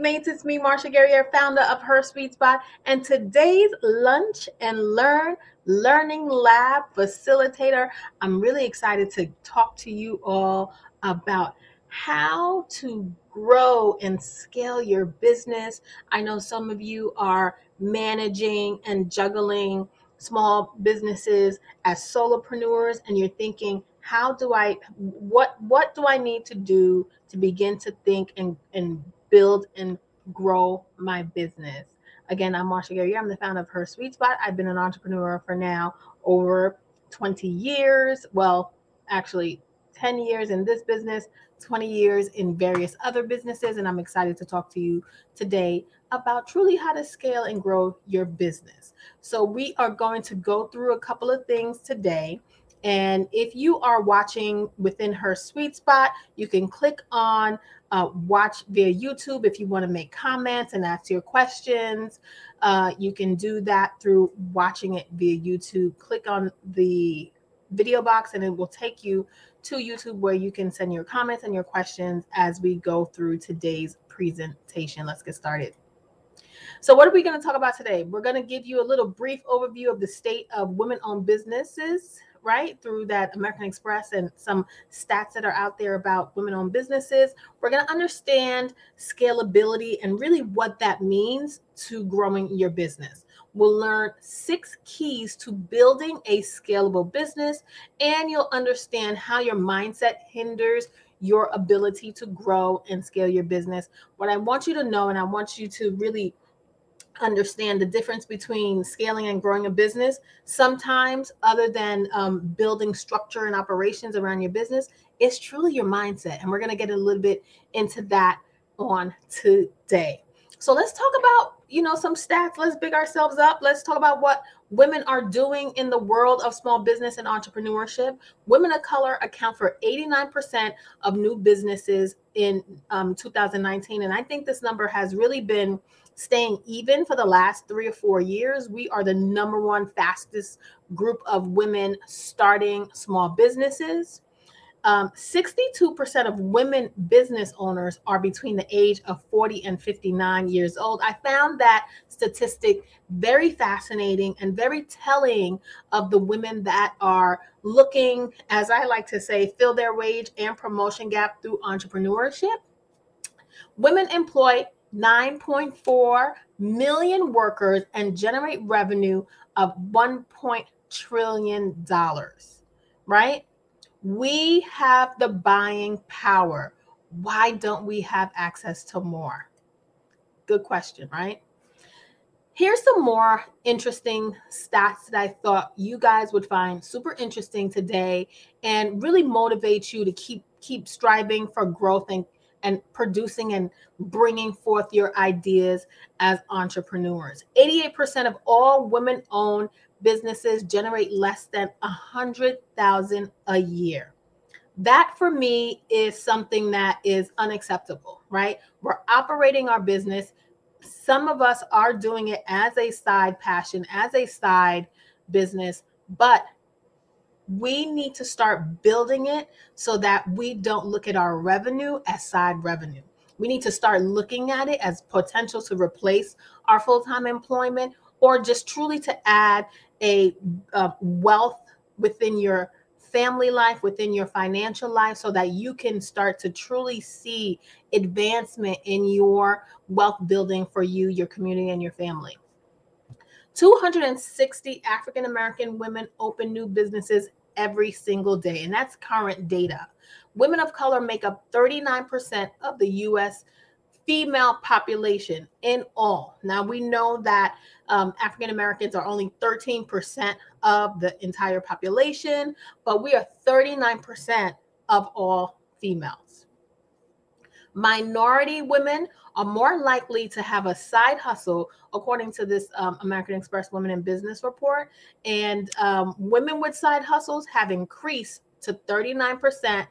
It's me, Marsha Guerriere, founder of Her Sweet Spot. And today's Lunch and Learn Learning Lab facilitator, I'm really excited to talk to you all about how to grow and scale your business. I know some of you are managing and juggling small businesses as solopreneurs and you're thinking how do i what what do i need to do to begin to think and and build and grow my business. Again, I'm Marsha Guerriere. I'm the founder of Her Sweet Spot. I've been an entrepreneur for now over 20 years. Well, actually, 10 years in this business, 20 years in various other businesses. And I'm excited to talk to you today about truly how to scale and grow your business. So, we are going to go through a couple of things today. And if you are watching within her sweet spot, you can click on uh, watch via YouTube if you want to make comments and ask your questions. Uh, you can do that through watching it via YouTube. Click on the video box and it will take you to YouTube where you can send your comments and your questions as we go through today's presentation. Let's get started. So, what are we going to talk about today? We're going to give you a little brief overview of the state of women owned businesses right? Through that American Express and some stats that are out there about women owned businesses. We're going to understand scalability and really what that means to growing your business. We'll learn six keys to building a scalable business, and you'll understand how your mindset hinders your ability to grow and scale your business. What I want you to know, and I want you to really understand the difference between scaling and growing a business. Sometimes, other than um, building structure and operations around your business, it's truly your mindset. And we're going to get a little bit into that on today. So let's talk about, you know, some stats. Let's big ourselves up. Let's talk about what women are doing in the world of small business and entrepreneurship. Women of color account for 89% of new businesses in um, 2019. And I think this number has really been staying even for the last three or four years. We are the number one fastest group of women starting small businesses. Um, 62% of women business owners are between the age of 40 and 59 years old. I found that statistic very fascinating and very telling of the women that are looking, as I like to say, fill their wage and promotion gap through entrepreneurship. Women employ 9.4 million workers and generate revenue of 1. trillion dollars, right? We have the buying power. Why don't we have access to more? Good question, right? Here's some more interesting stats that I thought you guys would find super interesting today and really motivate you to keep keep striving for growth and and producing and bringing forth your ideas as entrepreneurs. 88% of all women owned businesses generate less than a 100,000 a year. That for me is something that is unacceptable, right? We're operating our business. Some of us are doing it as a side passion, as a side business, but we need to start building it so that we don't look at our revenue as side revenue. We need to start looking at it as potential to replace our full time employment or just truly to add a, a, wealth within your family life, within your financial life, so that you can start to truly see advancement in your wealth building for you, your community, and your family. 260 African American women open new businesses every single day, and that's current data. Women of color make up 39% of the US female population in all. Now, we know that um, African Americans are only 13% of the entire population, but we are 39% of all females. Minority women are more likely to have a side hustle, according to this um, American Express Women in Business report. And um, women with side hustles have increased to 39%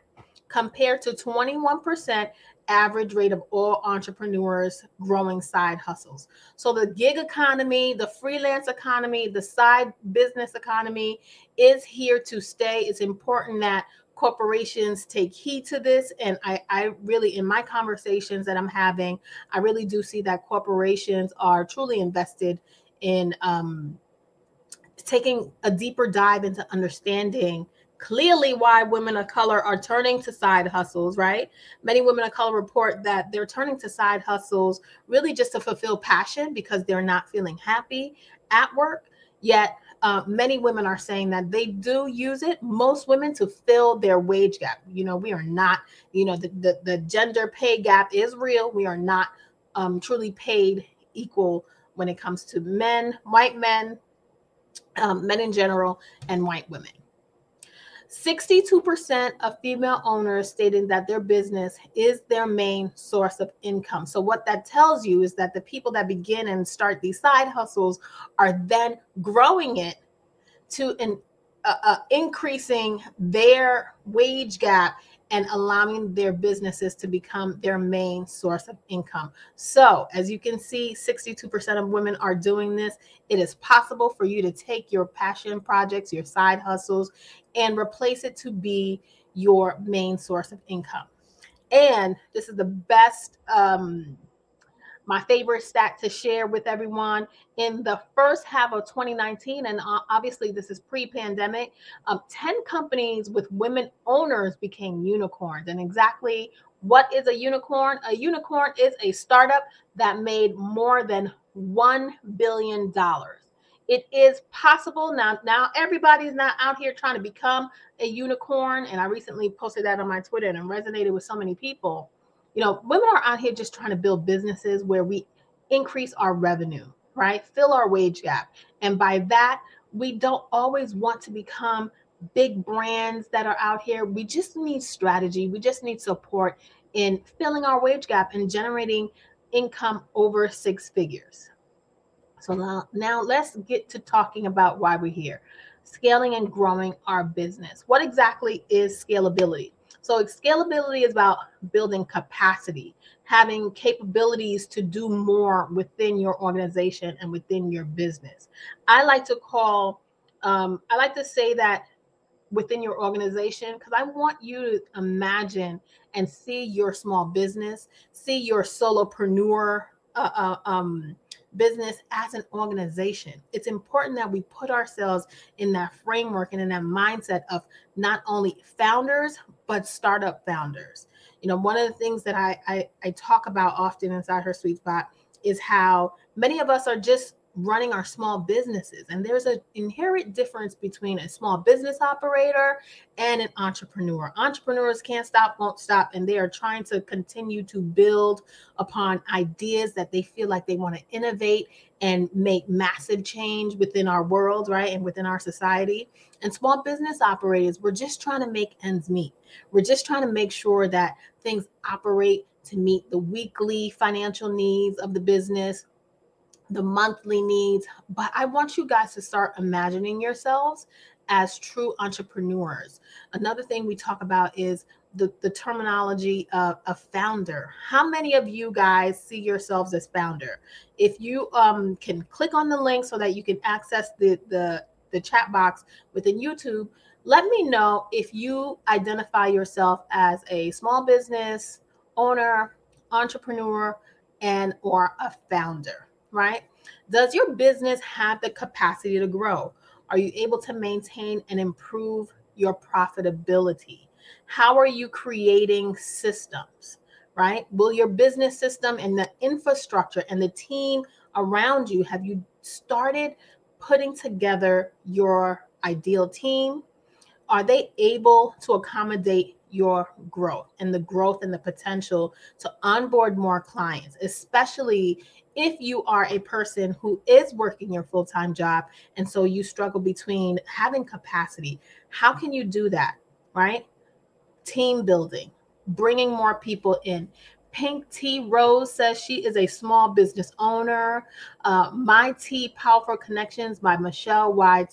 compared to 21% average rate of all entrepreneurs growing side hustles. So the gig economy, the freelance economy, the side business economy is here to stay. It's important that corporations take heed to this. And I, I really, in my conversations that I'm having, I really do see that corporations are truly invested in um, taking a deeper dive into understanding clearly why women of color are turning to side hustles, right? Many women of color report that they're turning to side hustles really just to fulfill passion because they're not feeling happy at work. Yet, uh, many women are saying that they do use it, most women, to fill their wage gap. You know, we are not, you know, the, the, the gender pay gap is real. We are not um, truly paid equal when it comes to men, white men, um, men in general, and white women. 62% of female owners stating that their business is their main source of income. So, what that tells you is that the people that begin and start these side hustles are then growing it to an uh, uh, increasing their wage gap and allowing their businesses to become their main source of income. So, as you can see, 62% of women are doing this. It is possible for you to take your passion projects, your side hustles, and replace it to be your main source of income. And this is the best um, my favorite stat to share with everyone. In the first half of 2019 and obviously this is pre-pandemic um, 10 companies with women owners became unicorns. And exactly what is a unicorn? A unicorn is a startup that made more than $1 billion it is possible. Now now everybody's not out here trying to become a unicorn and i recently posted that on my twitter and it resonated with so many people you know, women are out here just trying to build businesses where we increase our revenue, right? Fill our wage gap. And by that, we don't always want to become big brands that are out here. We just need strategy. We just need support in filling our wage gap and generating income over six figures. So now, now let's get to talking about why we're here. Scaling and growing our business. What exactly is scalability? So scalability is about building capacity, having capabilities to do more within your organization and within your business. I like to call, um, I like to say that within your organization because I want you to imagine and see your small business, see your solopreneur uh, uh, um, business as an organization. It's important that we put ourselves in that framework and in that mindset of not only founders, but startup founders. You know, one of the things that I, I, I talk about often inside her sweet spot is how many of us are just running our small businesses. And there's an inherent difference between a small business operator and an entrepreneur. Entrepreneurs can't stop, won't stop, and they are trying to continue to build upon ideas that they feel like they want to innovate and make massive change within our world, right? And within our society. And small business operators, we're just trying to make ends meet. We're just trying to make sure that things operate to meet the weekly financial needs of the business the monthly needs. But I want you guys to start imagining yourselves as true entrepreneurs. Another thing we talk about is the, the terminology of a founder. How many of you guys see yourselves as founder? If you um, can click on the link so that you can access the, the, the chat box within YouTube, let me know if you identify yourself as a small business owner, entrepreneur, and or a founder right? Does your business have the capacity to grow? Are you able to maintain and improve your profitability? How are you creating systems, right? Will your business system and the infrastructure and the team around you have you started putting together your ideal team? Are they able to accommodate your growth and the growth and the potential to onboard more clients, especially if you are a person who is working your full time job and so you struggle between having capacity. How can you do that? Right? Team building, bringing more people in. Pink T Rose says she is a small business owner. Uh, My T Powerful Connections by Michelle Y.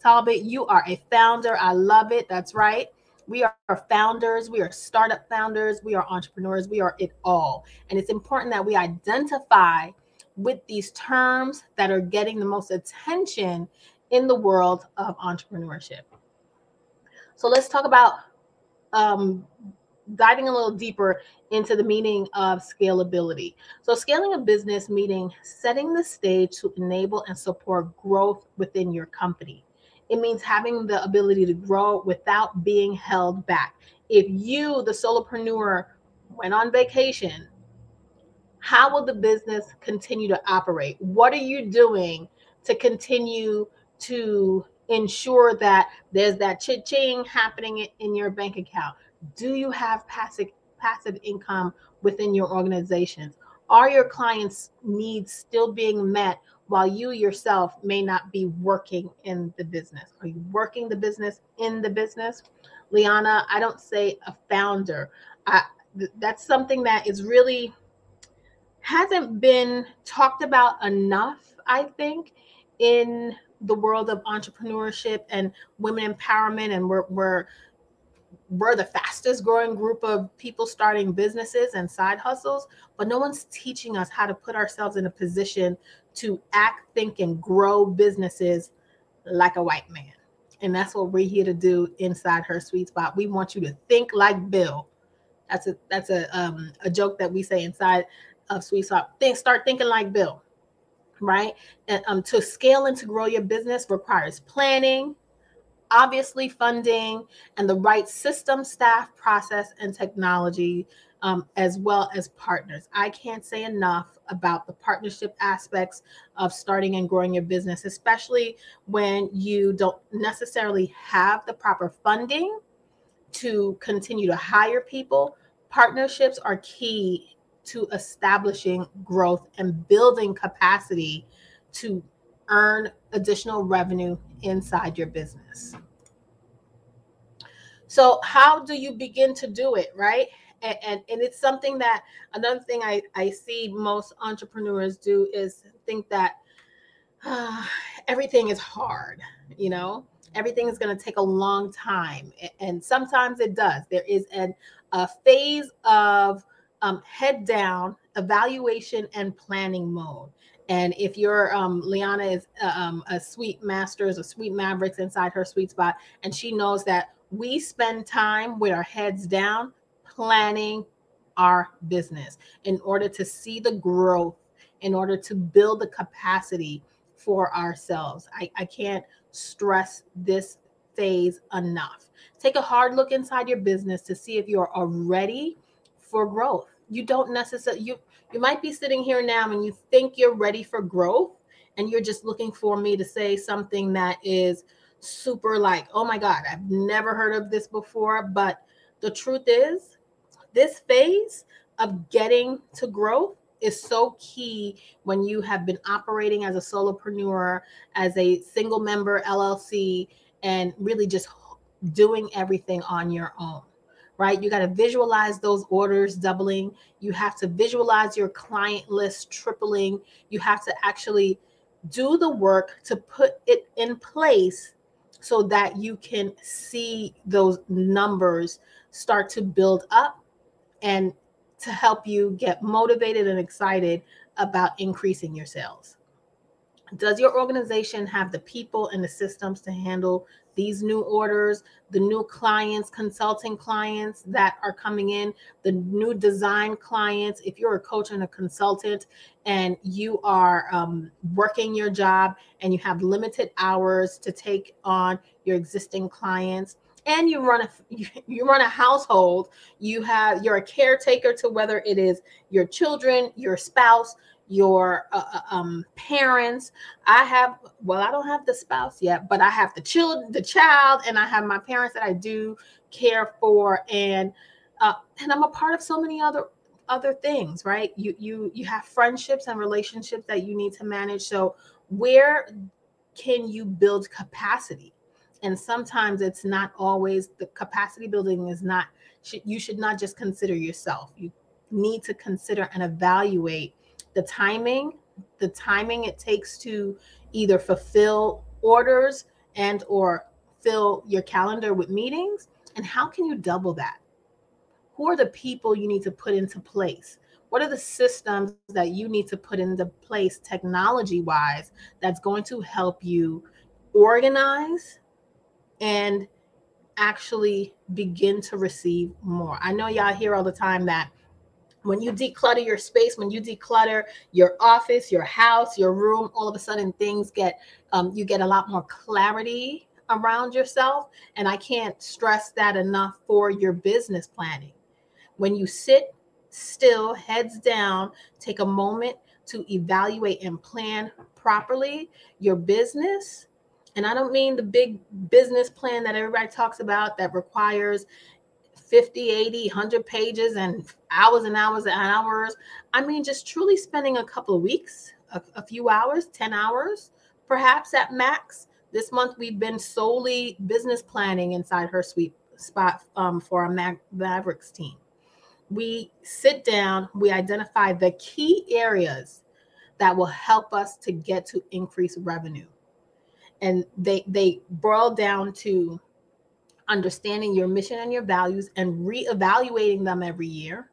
Talbot. You are a founder. I love it. That's right. We are founders, we are startup founders, we are entrepreneurs, we are it all. And it's important that we identify with these terms that are getting the most attention in the world of entrepreneurship. So let's talk about um, diving a little deeper into the meaning of scalability. So, scaling a business meaning setting the stage to enable and support growth within your company. It means having the ability to grow without being held back. If you, the solopreneur, went on vacation, how will the business continue to operate? What are you doing to continue to ensure that there's that cha-ching happening in your bank account? Do you have passive passive income within your organizations? Are your clients' needs still being met while you yourself may not be working in the business? Are you working the business in the business? Liana, I don't say a founder. I, that's something that is really hasn't been talked about enough, I think, in the world of entrepreneurship and women empowerment. And we're, we're we're the fastest growing group of people starting businesses and side hustles, but no one's teaching us how to put ourselves in a position to act, think, and grow businesses like a white man. And that's what we're here to do inside her sweet spot. We want you to think like Bill. That's a that's a um, a joke that we say inside of Sweet Spot. Think, start thinking like Bill, right? And um, to scale and to grow your business requires planning, obviously funding and the right system, staff, process, and technology, um, as well as partners. I can't say enough about the partnership aspects of starting and growing your business, especially when you don't necessarily have the proper funding to continue to hire people. Partnerships are key to establishing growth and building capacity to earn additional revenue inside your business. So, how do you begin to do it, right? And, and, and it's something that another thing I, I see most entrepreneurs do is think that uh, everything is hard, you know, everything is going to take a long time. And sometimes it does. There is an, a phase of um, head down evaluation and planning mode. And if your um, Liana is uh, um, a sweet masters, a sweet mavericks inside her sweet spot, and she knows that we spend time with our heads down planning our business in order to see the growth, in order to build the capacity for ourselves. I, I can't stress this phase enough. Take a hard look inside your business to see if you're ready for growth. You don't necessarily you you might be sitting here now and you think you're ready for growth and you're just looking for me to say something that is super like, oh my God, I've never heard of this before. But the truth is, this phase of getting to growth is so key when you have been operating as a solopreneur, as a single member LLC, and really just doing everything on your own right? You got to visualize those orders doubling. You have to visualize your client list tripling. You have to actually do the work to put it in place so that you can see those numbers start to build up and to help you get motivated and excited about increasing your sales. Does your organization have the people and the systems to handle these new orders, the new clients, consulting clients that are coming in, the new design clients? If you're a coach and a consultant and you are um, working your job and you have limited hours to take on your existing clients, and you run a you run a household you have you're a caretaker to whether it is your children your spouse your uh, uh, um, parents. I have, well, I don't have the spouse yet, but I have the children, the child, and I have my parents that I do care for, and uh, and I'm a part of so many other other things, right? You you you have friendships and relationships that you need to manage. So where can you build capacity? And sometimes it's not always the capacity building is not. You should not just consider yourself. You need to consider and evaluate the timing, the timing it takes to either fulfill orders and or fill your calendar with meetings and how can you double that? Who are the people you need to put into place? What are the systems that you need to put into place technology wise that's going to help you organize and actually begin to receive more. I know y'all hear all the time that when you declutter your space, when you declutter your office, your house, your room, all of a sudden things get, um, you get a lot more clarity around yourself. And I can't stress that enough for your business planning. When you sit still, heads down, take a moment to evaluate and plan properly your business. And I don't mean the big business plan that everybody talks about that requires 50, 80, 100 pages and hours and hours and hours. I mean, just truly spending a couple of weeks, a, a few hours, 10 hours, perhaps at max. This month, we've been solely business planning inside her sweet spot um, for our Mavericks team. We sit down, we identify the key areas that will help us to get to increase revenue. And they they boil down to understanding your mission and your values and reevaluating them every year.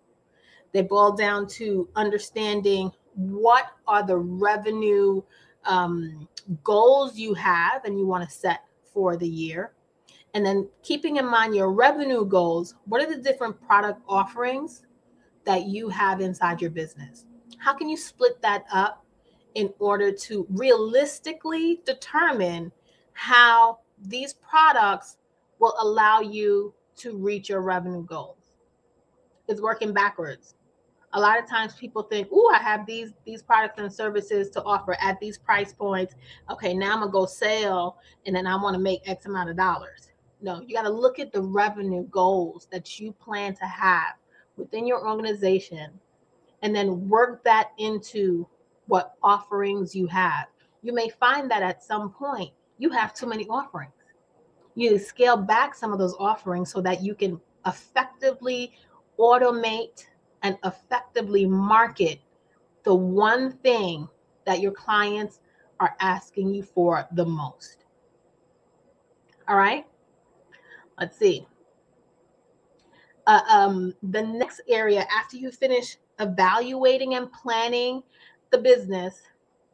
They boil down to understanding what are the revenue um, goals you have and you want to set for the year. And then keeping in mind your revenue goals, what are the different product offerings that you have inside your business? How can you split that up in order to realistically determine how these products will allow you to reach your revenue goals. It's working backwards. A lot of times people think, "Oh, I have these these products and services to offer at these price points. Okay, now I'm gonna go sell, and then I want to make X amount of dollars." No, you got to look at the revenue goals that you plan to have within your organization, and then work that into what offerings you have. You may find that at some point you have too many offerings you scale back some of those offerings so that you can effectively automate and effectively market the one thing that your clients are asking you for the most. All right, let's see. Uh, um, the next area after you finish evaluating and planning the business,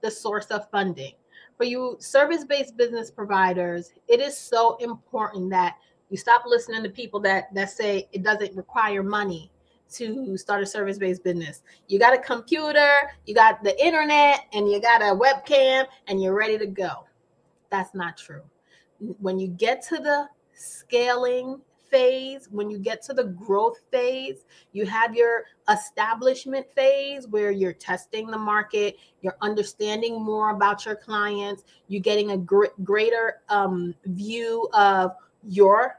the source of funding for you service-based business providers, it is so important that you stop listening to people that that say it doesn't require money to start a service-based business. You got a computer, you got the internet, and you got a webcam, and you're ready to go. That's not true. When you get to the scaling phase, when you get to the growth phase, you have your establishment phase where you're testing the market, you're understanding more about your clients, you're getting a gr- greater um, view of your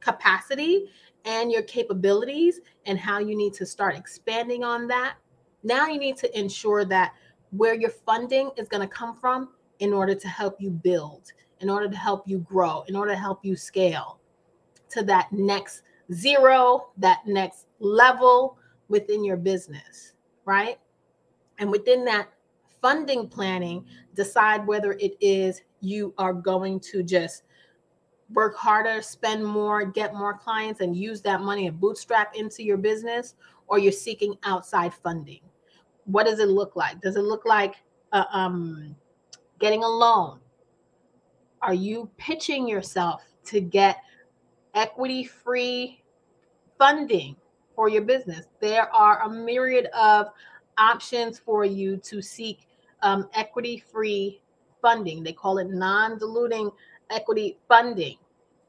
capacity and your capabilities and how you need to start expanding on that. Now you need to ensure that where your funding is going to come from in order to help you build, in order to help you grow, in order to help you scale to that next zero, that next level within your business, right? And within that funding planning, decide whether it is you are going to just work harder, spend more, get more clients, and use that money and bootstrap into your business, or you're seeking outside funding. What does it look like? Does it look like uh, um, getting a loan? Are you pitching yourself to get equity free funding for your business. There are a myriad of options for you to seek um, equity free funding. They call it non diluting equity funding.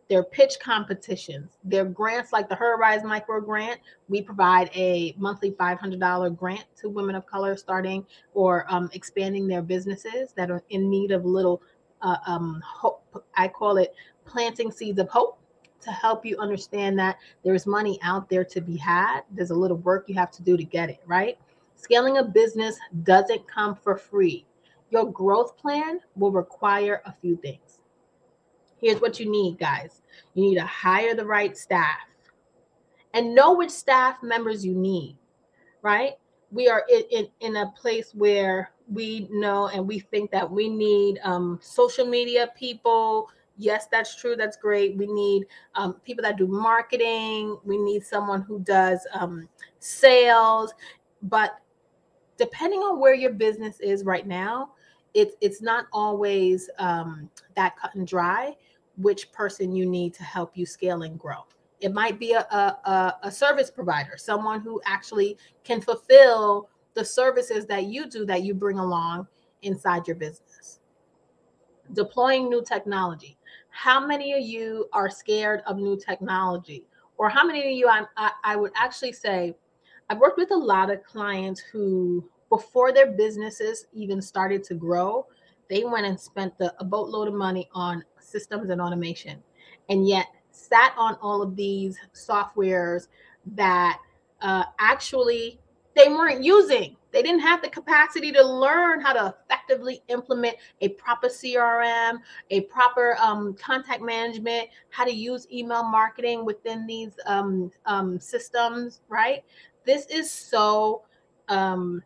Their pitch competitions, their grants like the Her Rise Micro Grant. We provide a monthly $500 grant to women of color starting or um, expanding their businesses that are in need of little uh, um, hope. I call it planting seeds of hope to help you understand that there's money out there to be had. There's a little work you have to do to get it, right? Scaling a business doesn't come for free. Your growth plan will require a few things. Here's what you need, guys you need to hire the right staff and know which staff members you need, right? We are in, in, in a place where we know and we think that we need um, social media people, yes, that's true. That's great. We need um, people that do marketing. We need someone who does um, sales. But depending on where your business is right now, it's it's not always um, that cut and dry. which person you need to help you scale and grow. It might be a, a, a service provider, someone who actually can fulfill the services that you do that you bring along inside your business. Deploying new technology. How many of you are scared of new technology? Or how many of you, I, I, I would actually say, I've worked with a lot of clients who, before their businesses even started to grow, they went and spent the, a boatload of money on systems and automation. And yet sat on all of these softwares that uh, actually they weren't using. They didn't have the capacity to learn how to effectively implement a proper CRM, a proper um, contact management, how to use email marketing within these um, um, systems, right? This is so um,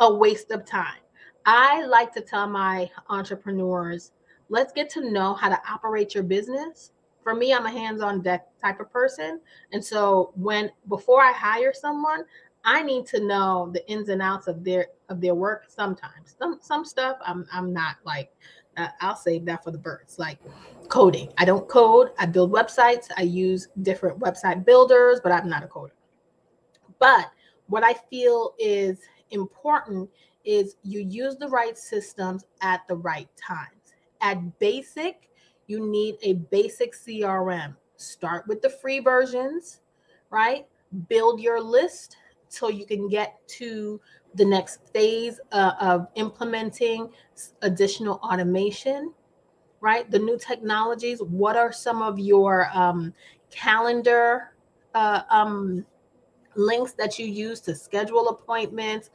a waste of time. I like to tell my entrepreneurs, let's get to know how to operate your business for me, I'm a hands-on deck type of person. And so when before I hire someone, I need to know the ins and outs of their of their work sometimes. Some some stuff I'm I'm not like uh, I'll save that for the birds. Like coding. I don't code. I build websites. I use different website builders, but I'm not a coder. But what I feel is important is you use the right systems at the right times. At basic, you need a basic CRM. Start with the free versions, right? Build your list so you can get to the next phase uh, of implementing additional automation, right? The new technologies. What are some of your um, calendar uh, um, links that you use to schedule appointments?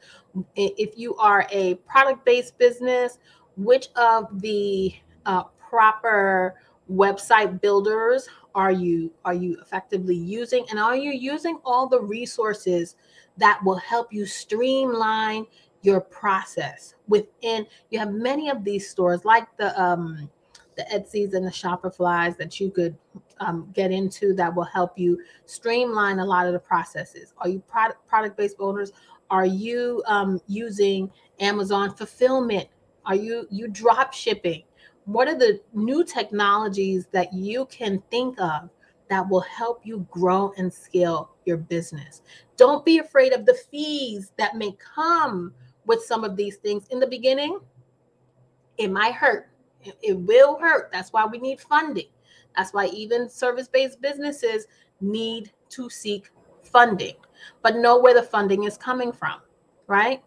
If you are a product based business, which of the uh, proper website builders are you are you effectively using and are you using all the resources that will help you streamline your process within you have many of these stores like the um the Etsy's and the Shopify's that you could um, get into that will help you streamline a lot of the processes. Are you product product based owners? Are you um, using Amazon fulfillment? Are you you drop shipping? what are the new technologies that you can think of that will help you grow and scale your business? Don't be afraid of the fees that may come with some of these things in the beginning. It might hurt. It will hurt. That's why we need funding. That's why even service based businesses need to seek funding, but know where the funding is coming from, right?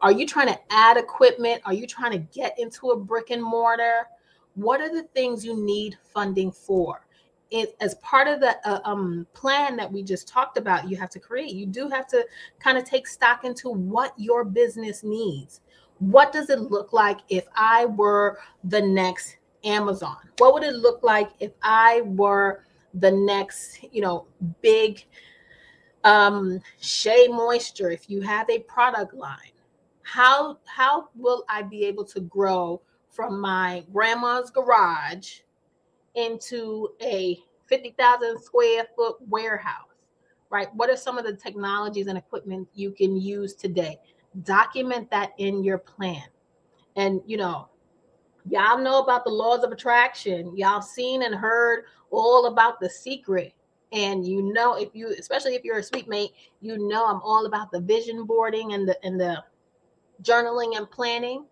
Are you trying to add equipment? Are you trying to get into a brick and mortar? What are the things you need funding for? It, as part of the uh, um, plan that we just talked about, you have to create. You do have to kind of take stock into what your business needs. What does it look like if I were the next Amazon? What would it look like if I were the next, you know, big um, Shea Moisture? If you have a product line, how how will I be able to grow from my grandma's garage into a 50,000 square foot warehouse? Right? What are some of the technologies and equipment you can use today? Document that in your plan. And you know, y'all know about the laws of attraction. Y'all seen and heard all about the secret and you know if you especially if you're a sweet mate you know i'm all about the vision boarding and the and the journaling and planning,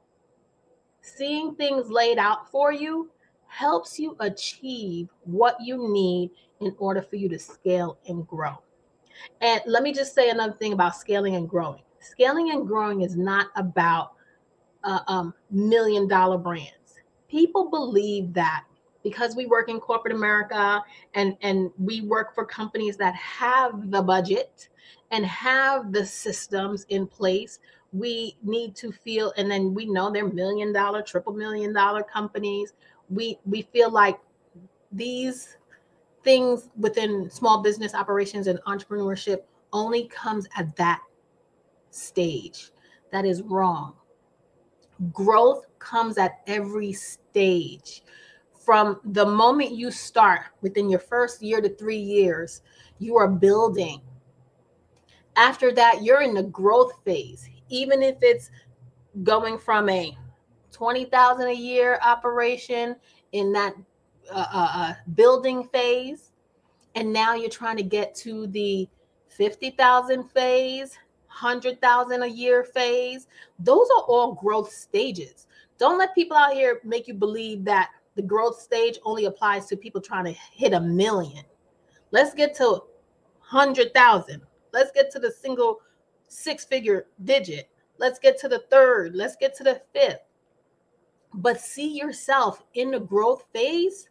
seeing things laid out for you helps you achieve what you need in order for you to scale and grow. And let me just say another thing about scaling and growing. Scaling and growing is not about uh, um, million dollar brands. People believe that because we work in corporate America and, and we work for companies that have the budget and have the systems in place we need to feel and then we know they're million dollar triple million dollar companies we we feel like these things within small business operations and entrepreneurship only comes at that stage. That is wrong. Growth comes at every stage. From the moment you start within your first year to 3 years you are building. After that you're in the growth phase. Even if it's going from a 20,000 a year operation in that uh, uh, uh building phase, and now you're trying to get to the 50,000 phase, 100,000 a year phase. Those are all growth stages. Don't let people out here make you believe that the growth stage only applies to people trying to hit a million. Let's get to 100,000. Let's get to the single six figure digit. Let's get to the third. Let's get to the fifth. But see yourself in the growth phase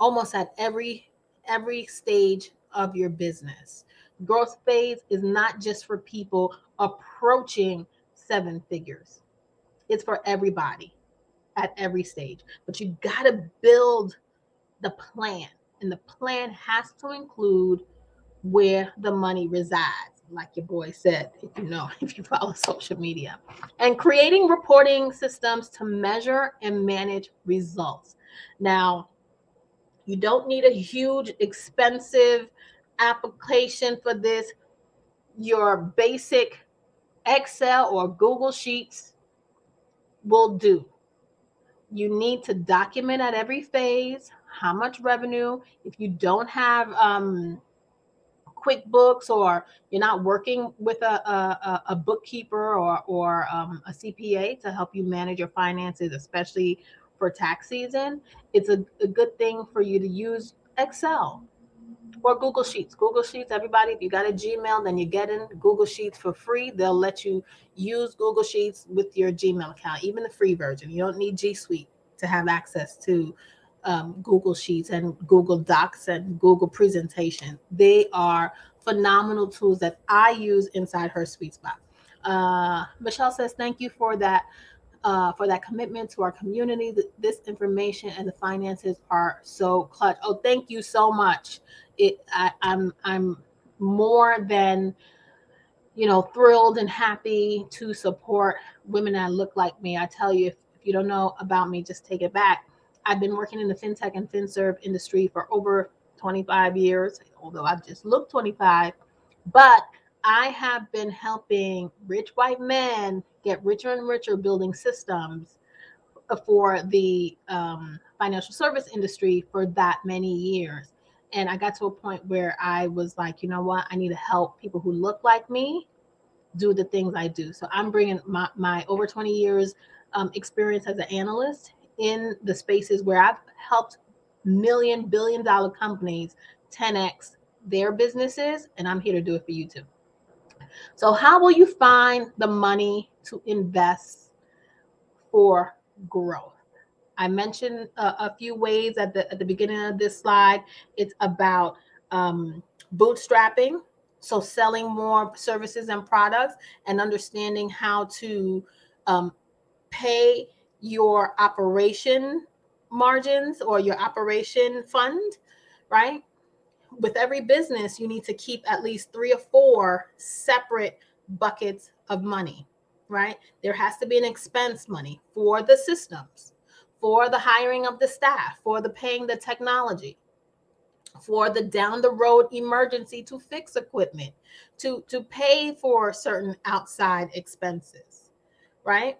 almost at every every stage of your business. Growth phase is not just for people approaching seven figures. It's for everybody at every stage. But you got to build the plan, and the plan has to include where the money resides, like your boy said, if you know, if you follow social media, and creating reporting systems to measure and manage results. Now, you don't need a huge, expensive application for this. Your basic Excel or Google Sheets will do you need to document at every phase how much revenue. If you don't have um, QuickBooks or you're not working with a, a, a bookkeeper or, or um, a CPA to help you manage your finances, especially for tax season, it's a, a good thing for you to use Excel or Google Sheets. Google Sheets, everybody, if you got a Gmail, then you get in Google Sheets for free. They'll let you use Google Sheets with your Gmail account, even the free version. You don't need G Suite to have access to um, Google Sheets and Google Docs and Google Presentation. They are phenomenal tools that I use inside her sweet spot. Uh, Michelle says, "Thank you for that." Uh, for that commitment to our community. This information and the finances are so clutch. Oh, thank you so much it I, I'm I'm more than you know thrilled and happy to support women that look like me. I tell you, if, if you don't know about me, just take it back. I've been working in the fintech and finserv industry for over 25 years, although I've just looked 25. But I have been helping rich white men get richer and richer building systems for the um, financial service industry for that many years. And I got to a point where I was like, you know what? I need to help people who look like me do the things I do. So I'm bringing my, my over 20 years um, experience as an analyst in the spaces where I've helped million, billion dollar companies 10x their businesses. And I'm here to do it for you too. So, how will you find the money to invest for growth? I mentioned a, a few ways at the at the beginning of this slide. It's about um, bootstrapping, so selling more services and products, and understanding how to um, pay your operation margins or your operation fund, right? With every business, you need to keep at least three or four separate buckets of money, right? There has to be an expense money for the systems for the hiring of the staff, for the paying the technology, for the down the road emergency to fix equipment, to to pay for certain outside expenses, right?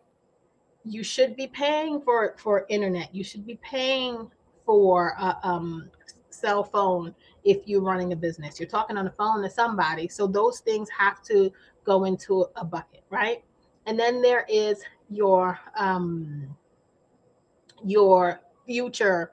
You should be paying for for internet. You should be paying for a um, cell phone if you're running a business. You're talking on the phone to somebody, so those things have to go into a bucket, right? And then there is your um, your future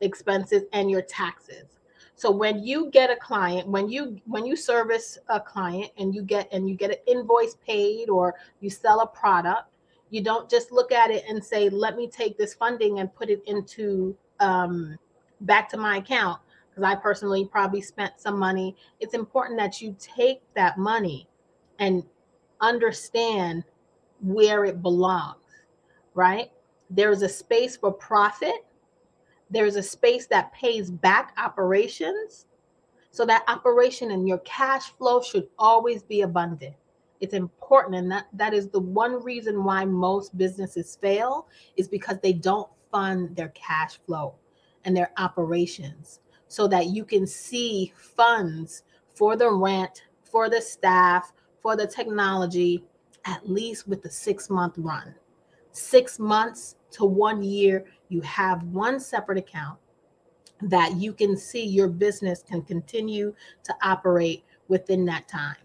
expenses and your taxes so when you get a client when you when you service a client and you get and you get an invoice paid or you sell a product you don't just look at it and say let me take this funding and put it into um, back to my account because i personally probably spent some money it's important that you take that money and understand where it belongs right there's a space for profit. There's a space that pays back operations. So that operation and your cash flow should always be abundant. It's important. And that, that is the one reason why most businesses fail is because they don't fund their cash flow and their operations so that you can see funds for the rent, for the staff, for the technology, at least with the six month run. Six months to one year, you have one separate account that you can see your business can continue to operate within that time.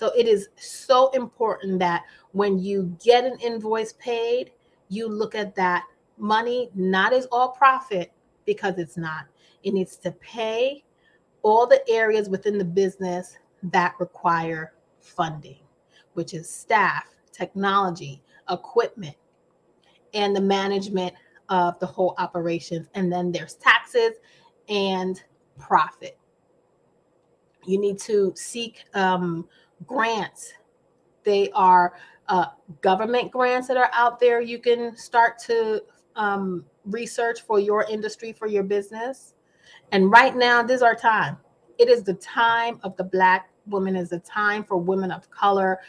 So it is so important that when you get an invoice paid, you look at that money not as all profit because it's not. It needs to pay all the areas within the business that require funding, which is staff, technology, equipment, and the management of the whole operations. And then there's taxes and profit. You need to seek um, grants. They are uh, government grants that are out there. You can start to um, research for your industry, for your business. And right now, this is our time. It is the time of the Black woman, is the time for women of color.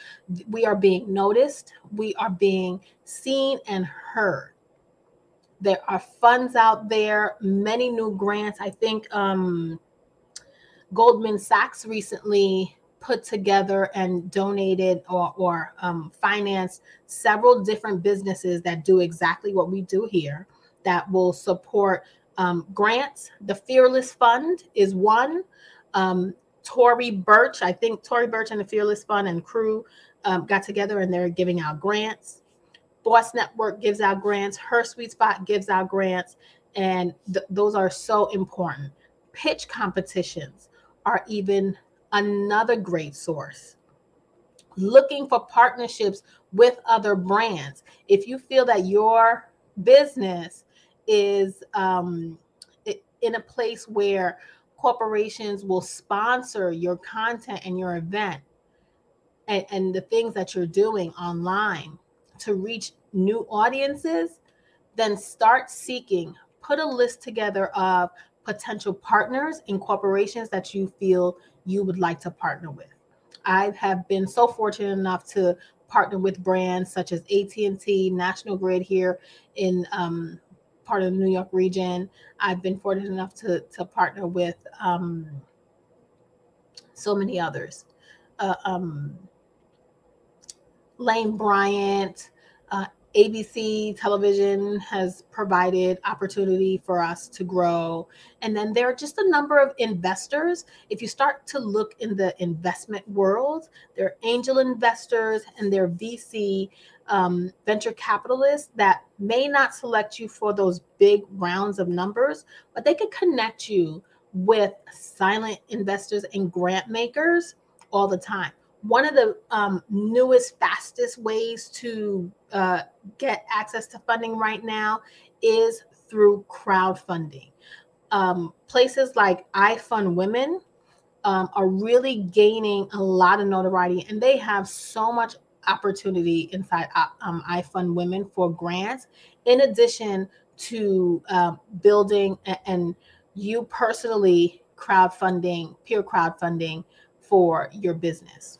We are being noticed, we are being seen and heard. There are funds out there, many new grants. I think um, Goldman Sachs recently put together and donated or, or um, financed several different businesses that do exactly what we do here that will support um, grants. The Fearless Fund is one. Um, Tory Burch, I think Tory Burch and the Fearless Fund and crew um, got together and they're giving out grants. Boss Network gives out grants. Her Sweet Spot gives out grants. And th- those are so important. Pitch competitions are even another great source. Looking for partnerships with other brands. If you feel that your business is um, in a place where corporations will sponsor your content and your event and, and the things that you're doing online to reach new audiences, then start seeking, put a list together of potential partners and corporations that you feel you would like to partner with. I have been so fortunate enough to partner with brands such as AT&T, National Grid here in um, part of the New York region. I've been fortunate enough to, to partner with um, so many others. Uh, um, Lane Bryant, ABC television has provided opportunity for us to grow. And then there are just a number of investors. If you start to look in the investment world, there are angel investors and there are VC um, venture capitalists that may not select you for those big rounds of numbers, but they could connect you with silent investors and grant makers all the time one of the um, newest, fastest ways to uh, get access to funding right now is through crowdfunding. Um, places like iFund Women um, are really gaining a lot of notoriety, and they have so much opportunity inside uh, um, Women for grants, in addition to uh, building and, and you personally crowdfunding, peer crowdfunding for your business.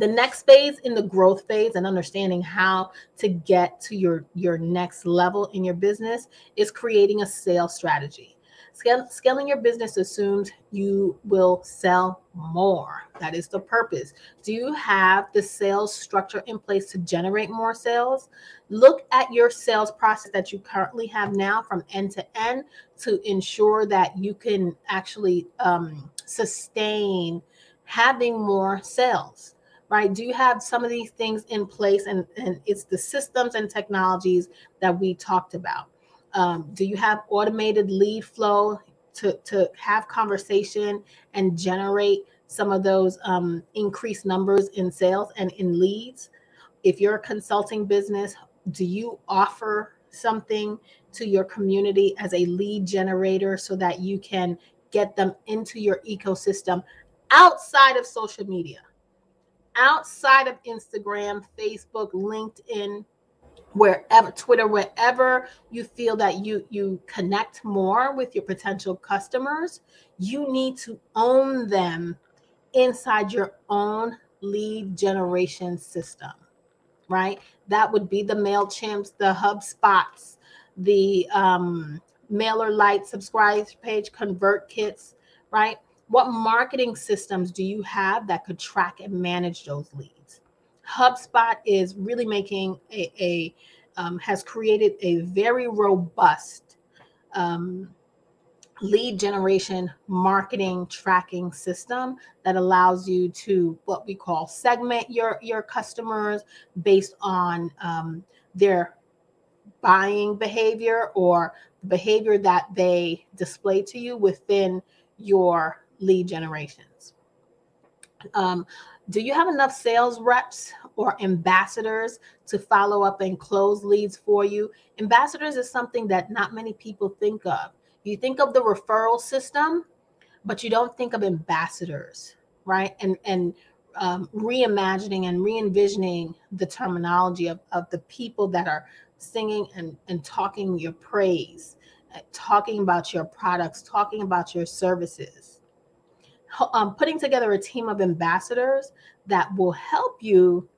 The next phase in the growth phase and understanding how to get to your, your next level in your business is creating a sales strategy. Scaling your business assumes you will sell more. That is the purpose. Do you have the sales structure in place to generate more sales? Look at your sales process that you currently have now from end to end to ensure that you can actually um, sustain having more sales right? Do you have some of these things in place? And, and it's the systems and technologies that we talked about. Um, do you have automated lead flow to, to have conversation and generate some of those um, increased numbers in sales and in leads? If you're a consulting business, do you offer something to your community as a lead generator so that you can get them into your ecosystem outside of social media? Outside of Instagram, Facebook, LinkedIn, wherever Twitter, wherever you feel that you you connect more with your potential customers, you need to own them inside your own lead generation system. Right? That would be the MailChimps, the HubSpots, the um, MailerLite subscribe page, ConvertKits, right? What marketing systems do you have that could track and manage those leads? HubSpot is really making a, a um, has created a very robust um, lead generation marketing tracking system that allows you to what we call segment your your customers based on um, their buying behavior or behavior that they display to you within your lead generations um, do you have enough sales reps or ambassadors to follow up and close leads for you ambassadors is something that not many people think of you think of the referral system, but you don't think of ambassadors, right? And and um, reimagining and re-envisioning the terminology of, of the people that are singing and, and talking your praise, uh, talking about your products, talking about your services. Um, putting together a team of ambassadors that will help you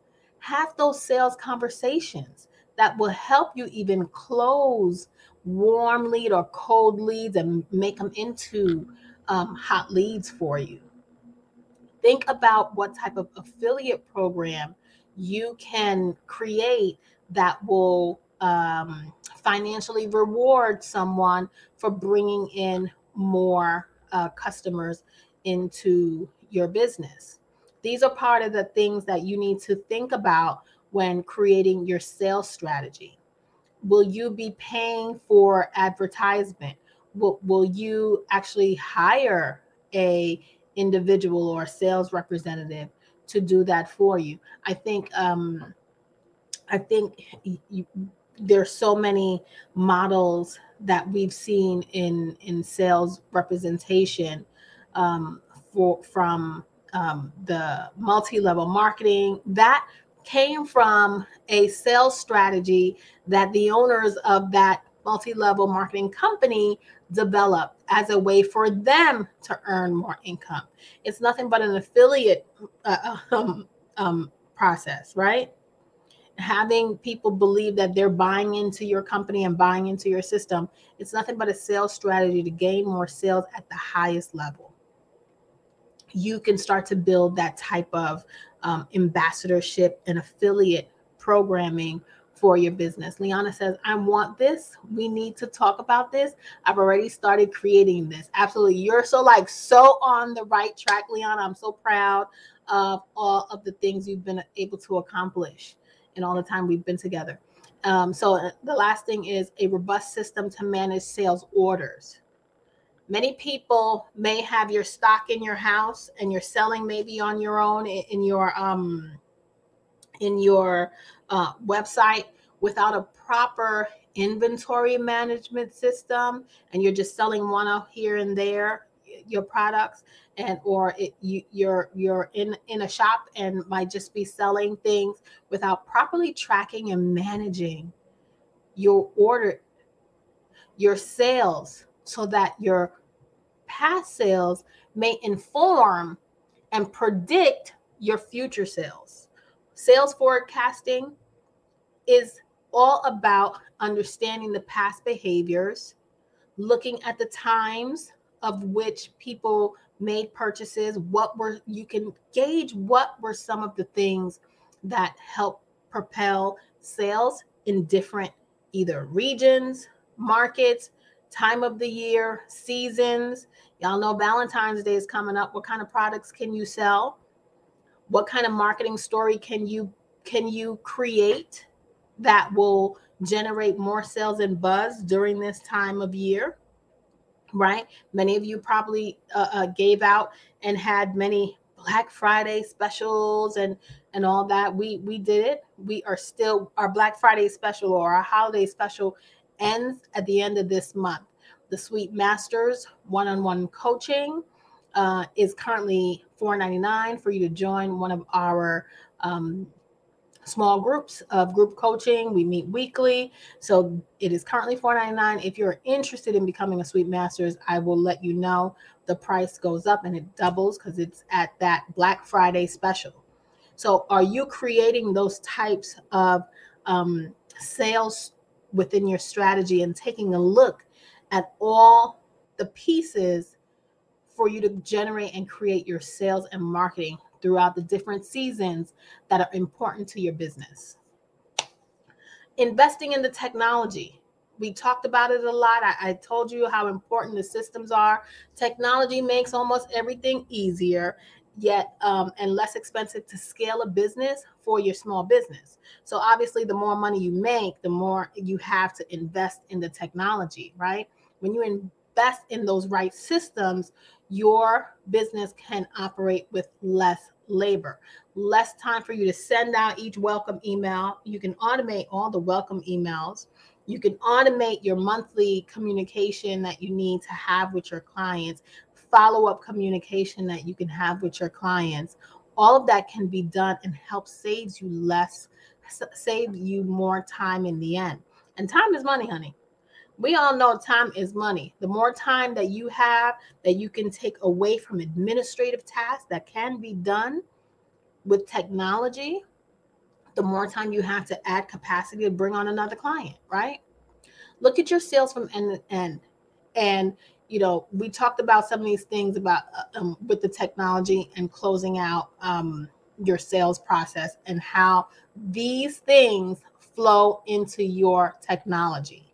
have those sales conversations that will help you even close warm lead or cold leads and make them into um, hot leads for you. Think about what type of affiliate program you can create that will um, financially reward someone for bringing in more uh, customers into your business. These are part of the things that you need to think about when creating your sales strategy. Will you be paying for advertisement? Will, will you actually hire a individual or sales representative to do that for you? I think um i think you, there's so many models that we've seen in in sales representation um, for from um, the multi-level marketing that came from a sales strategy that the owners of that multi-level marketing company developed as a way for them to earn more income. It's nothing but an affiliate uh, um, um, process, right? Having people believe that they're buying into your company and buying into your system, it's nothing but a sales strategy to gain more sales at the highest level. You can start to build that type of um, ambassadorship and affiliate programming for your business. Liana says, I want this. We need to talk about this. I've already started creating this. Absolutely. You're so like so on the right track, Liana. I'm so proud of all of the things you've been able to accomplish in all the time we've been together. Um, so uh, the last thing is a robust system to manage sales orders. Many people may have your stock in your house and you're selling maybe on your own in your um in your uh, website without a proper inventory management system and you're just selling one out here and there your products and or it, you, you're you're in in a shop and might just be selling things without properly tracking and managing your order your sales so that your past sales may inform and predict your future sales. Sales forecasting is all about understanding the past behaviors, looking at the times of which people made purchases, what were you can gauge what were some of the things that help propel sales in different either regions, markets, time of the year, seasons. Y'all know Valentine's Day is coming up. What kind of products can you sell? What kind of marketing story can you can you create that will generate more sales and buzz during this time of year? Right? Many of you probably uh, uh, gave out and had many Black Friday specials and and all that. We we did it. We are still our Black Friday special or our holiday special ends at the end of this month. The Sweet Masters one on one coaching uh, is currently $4.99 for you to join one of our um, small groups of group coaching. We meet weekly. So it is currently $4.99. If you're interested in becoming a Sweet Masters, I will let you know. The price goes up and it doubles because it's at that Black Friday special. So, are you creating those types of um, sales within your strategy and taking a look at all the pieces for you to generate and create your sales and marketing throughout the different seasons that are important to your business. Investing in the technology. we talked about it a lot. I, I told you how important the systems are. Technology makes almost everything easier yet um, and less expensive to scale a business for your small business. So obviously, the more money you make, the more you have to invest in the technology, right? When you invest in those right systems, your business can operate with less labor, less time for you to send out each welcome email. You can automate all the welcome emails. You can automate your monthly communication that you need to have with your clients follow up communication that you can have with your clients. All of that can be done and help saves you less, save you more time in the end. And time is money, honey. We all know time is money. The more time that you have that you can take away from administrative tasks that can be done with technology, the more time you have to add capacity to bring on another client, right? Look at your sales from end to end. And you know, we talked about some of these things about uh, um, with the technology and closing out um, your sales process and how these things flow into your technology.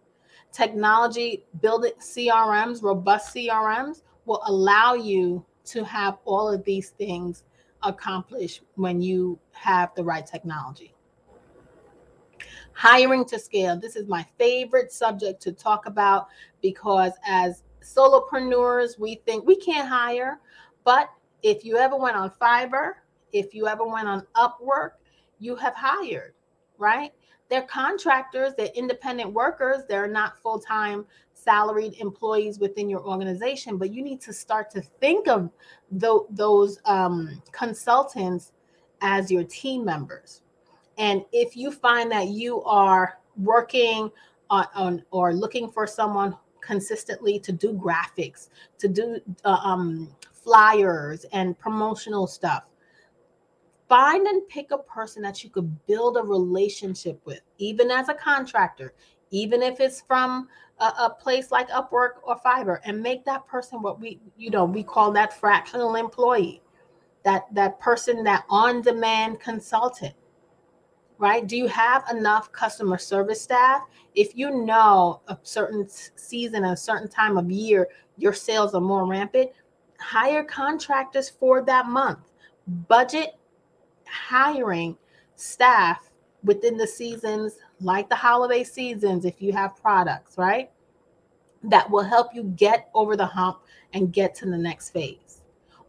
Technology, building CRMs, robust CRMs will allow you to have all of these things accomplished when you have the right technology. Hiring to scale. This is my favorite subject to talk about because as solopreneurs, we think we can't hire. But if you ever went on Fiverr, if you ever went on Upwork, you have hired, right? They're contractors, they're independent workers, they're not full time salaried employees within your organization, but you need to start to think of th- those um, consultants as your team members. And if you find that you are working on, on or looking for someone consistently to do graphics, to do uh, um, flyers and promotional stuff. Find and pick a person that you could build a relationship with, even as a contractor, even if it's from a, a place like Upwork or Fiverr, and make that person what we, you know, we call that fractional employee, that that person, that on-demand consultant right? Do you have enough customer service staff? If you know a certain season, a certain time of year, your sales are more rampant, hire contractors for that month. Budget hiring staff within the seasons, like the holiday seasons, if you have products, right? That will help you get over the hump and get to the next phase.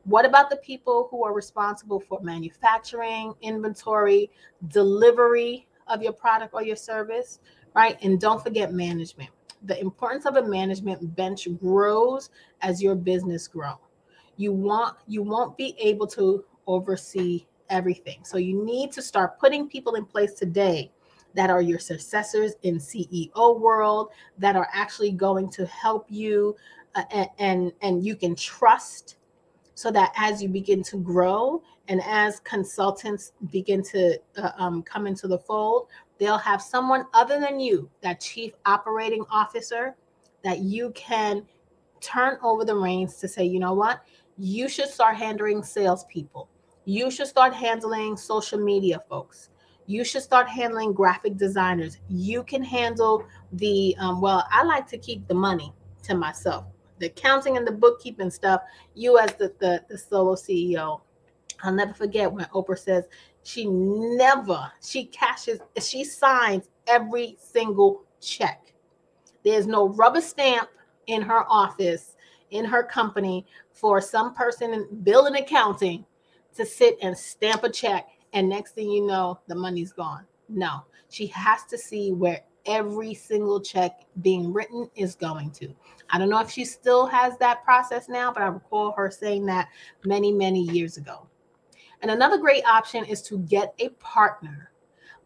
What about the people who are responsible for manufacturing, inventory, delivery of your product or your service, right? And don't forget management. The importance of a management bench grows as your business grows. You want you won't be able to oversee everything. So you need to start putting people in place today that are your successors in CEO world that are actually going to help you uh, and, and and you can trust so that as you begin to grow and as consultants begin to uh, um, come into the fold, they'll have someone other than you, that chief operating officer, that you can turn over the reins to say, you know what, you should start handling salespeople. You should start handling social media folks. You should start handling graphic designers. You can handle the, um, well, I like to keep the money to myself the accounting and the bookkeeping stuff, you as the, the, the solo CEO. I'll never forget when Oprah says she never, she cashes, she signs every single check. There's no rubber stamp in her office, in her company for some person in bill and accounting to sit and stamp a check. And next thing you know, the money's gone. No, she has to see where every single check being written is going to. I don't know if she still has that process now, but I recall her saying that many, many years ago. And another great option is to get a partner,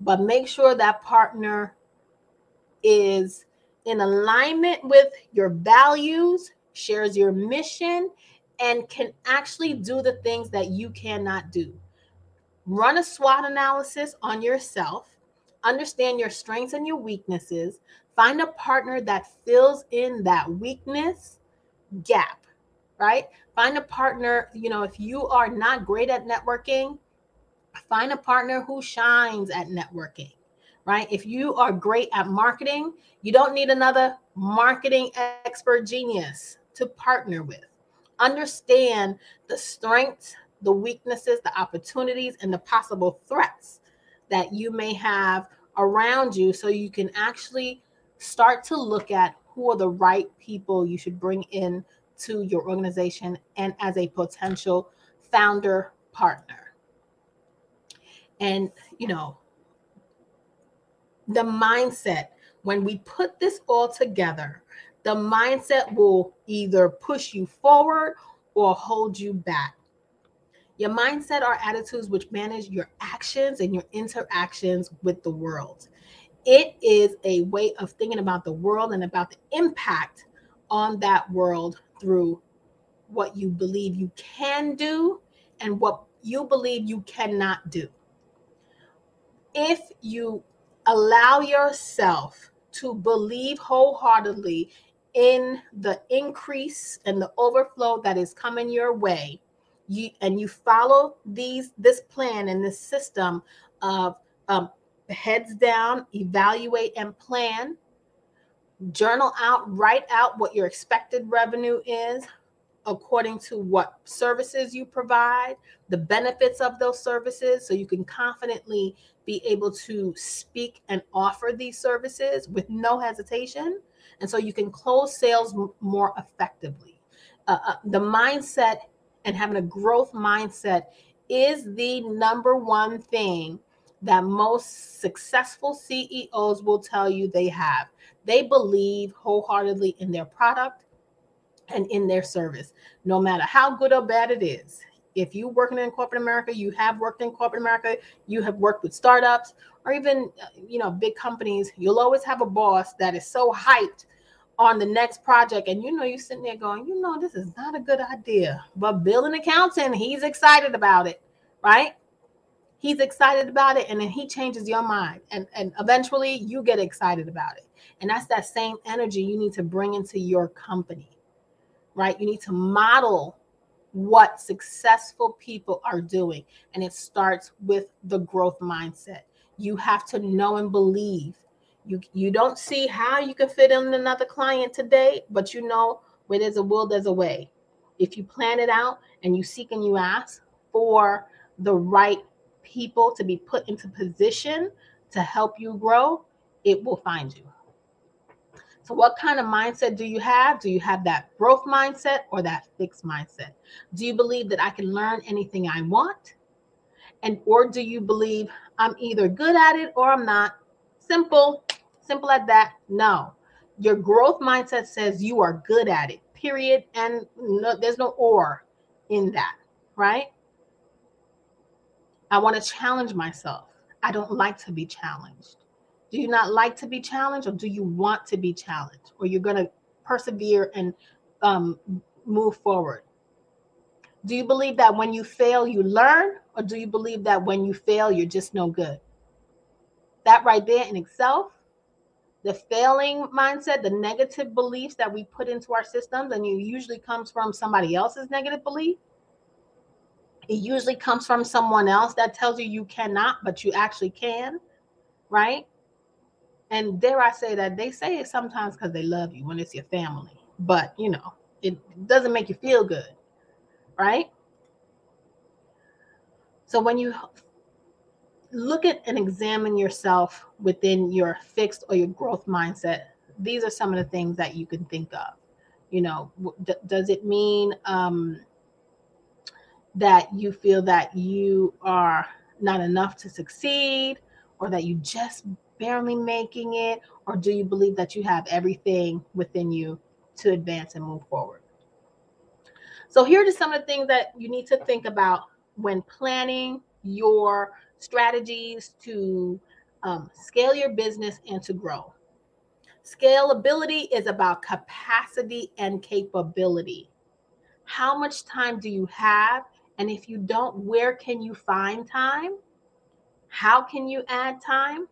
but make sure that partner is in alignment with your values, shares your mission, and can actually do the things that you cannot do. Run a SWOT analysis on yourself understand your strengths and your weaknesses, find a partner that fills in that weakness gap, right? Find a partner, you know, if you are not great at networking, find a partner who shines at networking, right? If you are great at marketing, you don't need another marketing expert genius to partner with. Understand the strengths, the weaknesses, the opportunities, and the possible threats that you may have around you so you can actually start to look at who are the right people you should bring in to your organization and as a potential founder partner. And, you know, the mindset, when we put this all together, the mindset will either push you forward or hold you back. Your mindset are attitudes which manage your actions and your interactions with the world. It is a way of thinking about the world and about the impact on that world through what you believe you can do and what you believe you cannot do. If you allow yourself to believe wholeheartedly in the increase and the overflow that is coming your way, you and you follow these this plan and this system of um, heads down, evaluate and plan, journal out, write out what your expected revenue is according to what services you provide, the benefits of those services, so you can confidently be able to speak and offer these services with no hesitation. And so you can close sales m- more effectively. Uh, uh, the mindset and having a growth mindset is the number one thing that most successful CEOs will tell you they have. They believe wholeheartedly in their product and in their service, no matter how good or bad it is. If you working in corporate America, you have worked in corporate America, you have worked with startups or even uh, you know big companies, you'll always have a boss that is so hyped on the next project and you know you're sitting there going, you know this is not a good idea. But Bill and accountant, he's excited about it, right? He's excited about it and then he changes your mind and and eventually you get excited about it. And that's that same energy you need to bring into your company right? You need to model what successful people are doing and it starts with the growth mindset. You have to know and believe. You you don't see how you can fit in another client today but you know where there's a will there's a way. If you plan it out and you seek and you ask for the right people to be put into position to help you grow, it will find you. So, what kind of mindset do you have? Do you have that growth mindset or that fixed mindset? Do you believe that I can learn anything I want? And or do you believe I'm either good at it or I'm not? Simple, simple at that. No. Your growth mindset says you are good at it. Period. And no, there's no or in that, right? I want to challenge myself. I don't like to be challenged. Do you not like to be challenged, or do you want to be challenged, or you're going to persevere and um, move forward? Do you believe that when you fail, you learn, or do you believe that when you fail, you're just no good? That right there in itself, the failing mindset, the negative beliefs that we put into our systems, and it usually comes from somebody else's negative belief it usually comes from someone else that tells you you cannot, but you actually can, right? And dare I say that they say it sometimes because they love you when it's your family, but you know, it doesn't make you feel good, right? So when you look at and examine yourself within your fixed or your growth mindset, these are some of the things that you can think of. You know, d- does it mean um, that you feel that you are not enough to succeed or that you just barely making it? Or do you believe that you have everything within you to advance and move forward? So here are some of the things that you need to think about when planning your strategies to um, scale your business and to grow. Scalability is about capacity and capability. How much time do you have and if you don't, where can you find time? How can you add time?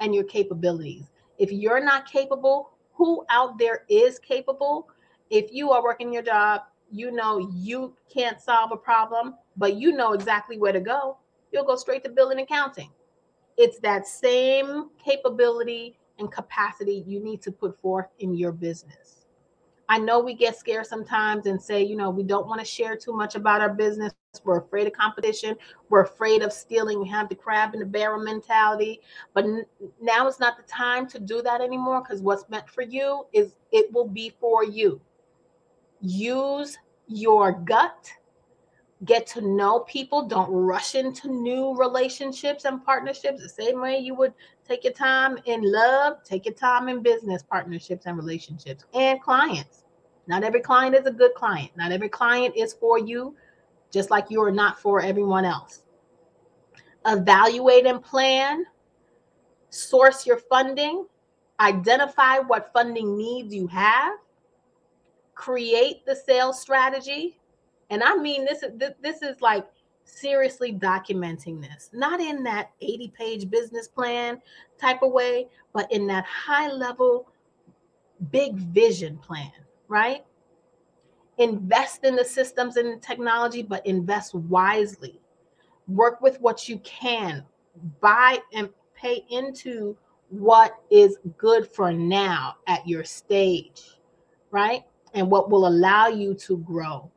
And your capabilities. If you're not capable, who out there is capable? If you are working your job, you know you can't solve a problem, but you know exactly where to go. You'll go straight to billing accounting. it's that same capability and capacity you need to put forth in your business. I know we get scared sometimes and say, you know, we don't want to share too much about our business. We're afraid of competition. We're afraid of stealing. We have the crab in the barrel mentality. But n- now is not the time to do that anymore because what's meant for you is it will be for you. Use your gut get to know people don't rush into new relationships and partnerships the same way you would take your time in love take your time in business partnerships and relationships and clients. Not every client is a good client. Not every client is for you just like you are not for everyone else. Evaluate and plan. Source your funding. Identify what funding needs you have. Create the sales strategy. And I mean this is this is like seriously documenting this, not in that 80 page business plan type of way, but in that high level big vision plan, right? Invest in the systems and technology, but invest wisely. Work with what you can, buy and pay into what is good for now at your stage, right? And what will allow you to grow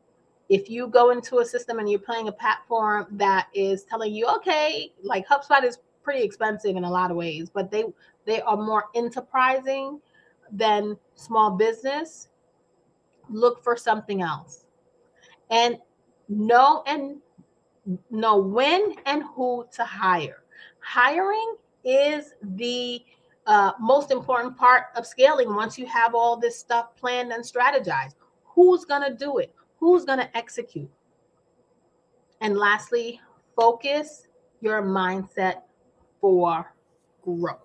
if you go into a system and you're playing a platform that is telling you, okay, like HubSpot is pretty expensive in a lot of ways, but they they are more enterprising than small business. Look for something else, and know and know when and who to hire. Hiring is the uh, most important part of scaling. Once you have all this stuff planned and strategized, who's gonna do it? Who's going to execute? And lastly, focus your mindset for growth.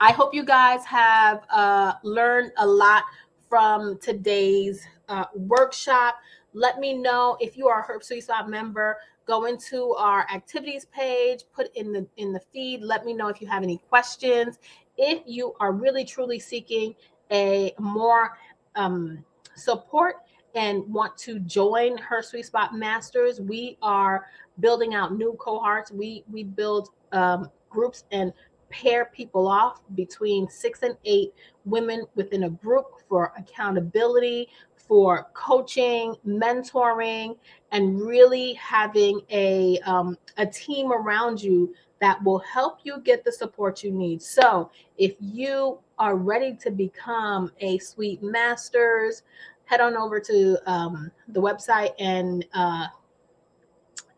I hope you guys have uh, learned a lot from today's uh, workshop. Let me know if you are a Herb Spot member. Go into our activities page, put in the in the feed. Let me know if you have any questions. If you are really truly seeking a more um, support and want to join her sweet spot masters we are building out new cohorts. We we build um, groups and pair people off between six and eight women within a group for accountability for coaching mentoring and really having a um, a team around you that will help you get the support you need. So if you are ready to become a sweet masters head on over to um, the website and uh,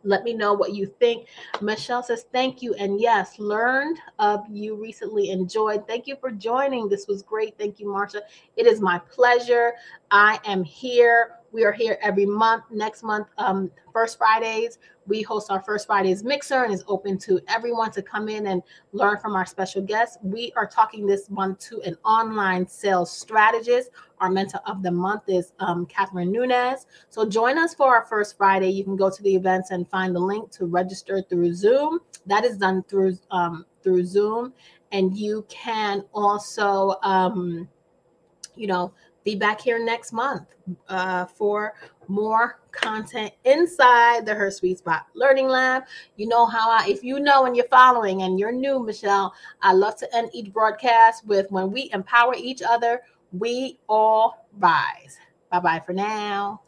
let me know what you think. Michelle says, Thank you. And yes, learned of you recently, enjoyed. Thank you for joining. This was great. Thank you, Marsha. It is my pleasure. I am here. We are here every month. Next month, um, first Fridays, we host our First Fridays Mixer and is open to everyone to come in and learn from our special guests. We are talking this month to an online sales strategist. Our mentor of the month is um, Catherine Nunez. So join us for our first Friday. You can go to the events and find the link to register through Zoom. That is done through um, through Zoom, and you can also, um, you know, be back here next month uh, for more content inside the Her Sweet Spot Learning Lab. You know how I, if you know and you're following and you're new, Michelle, I love to end each broadcast with when we empower each other, we all rise. Bye bye for now.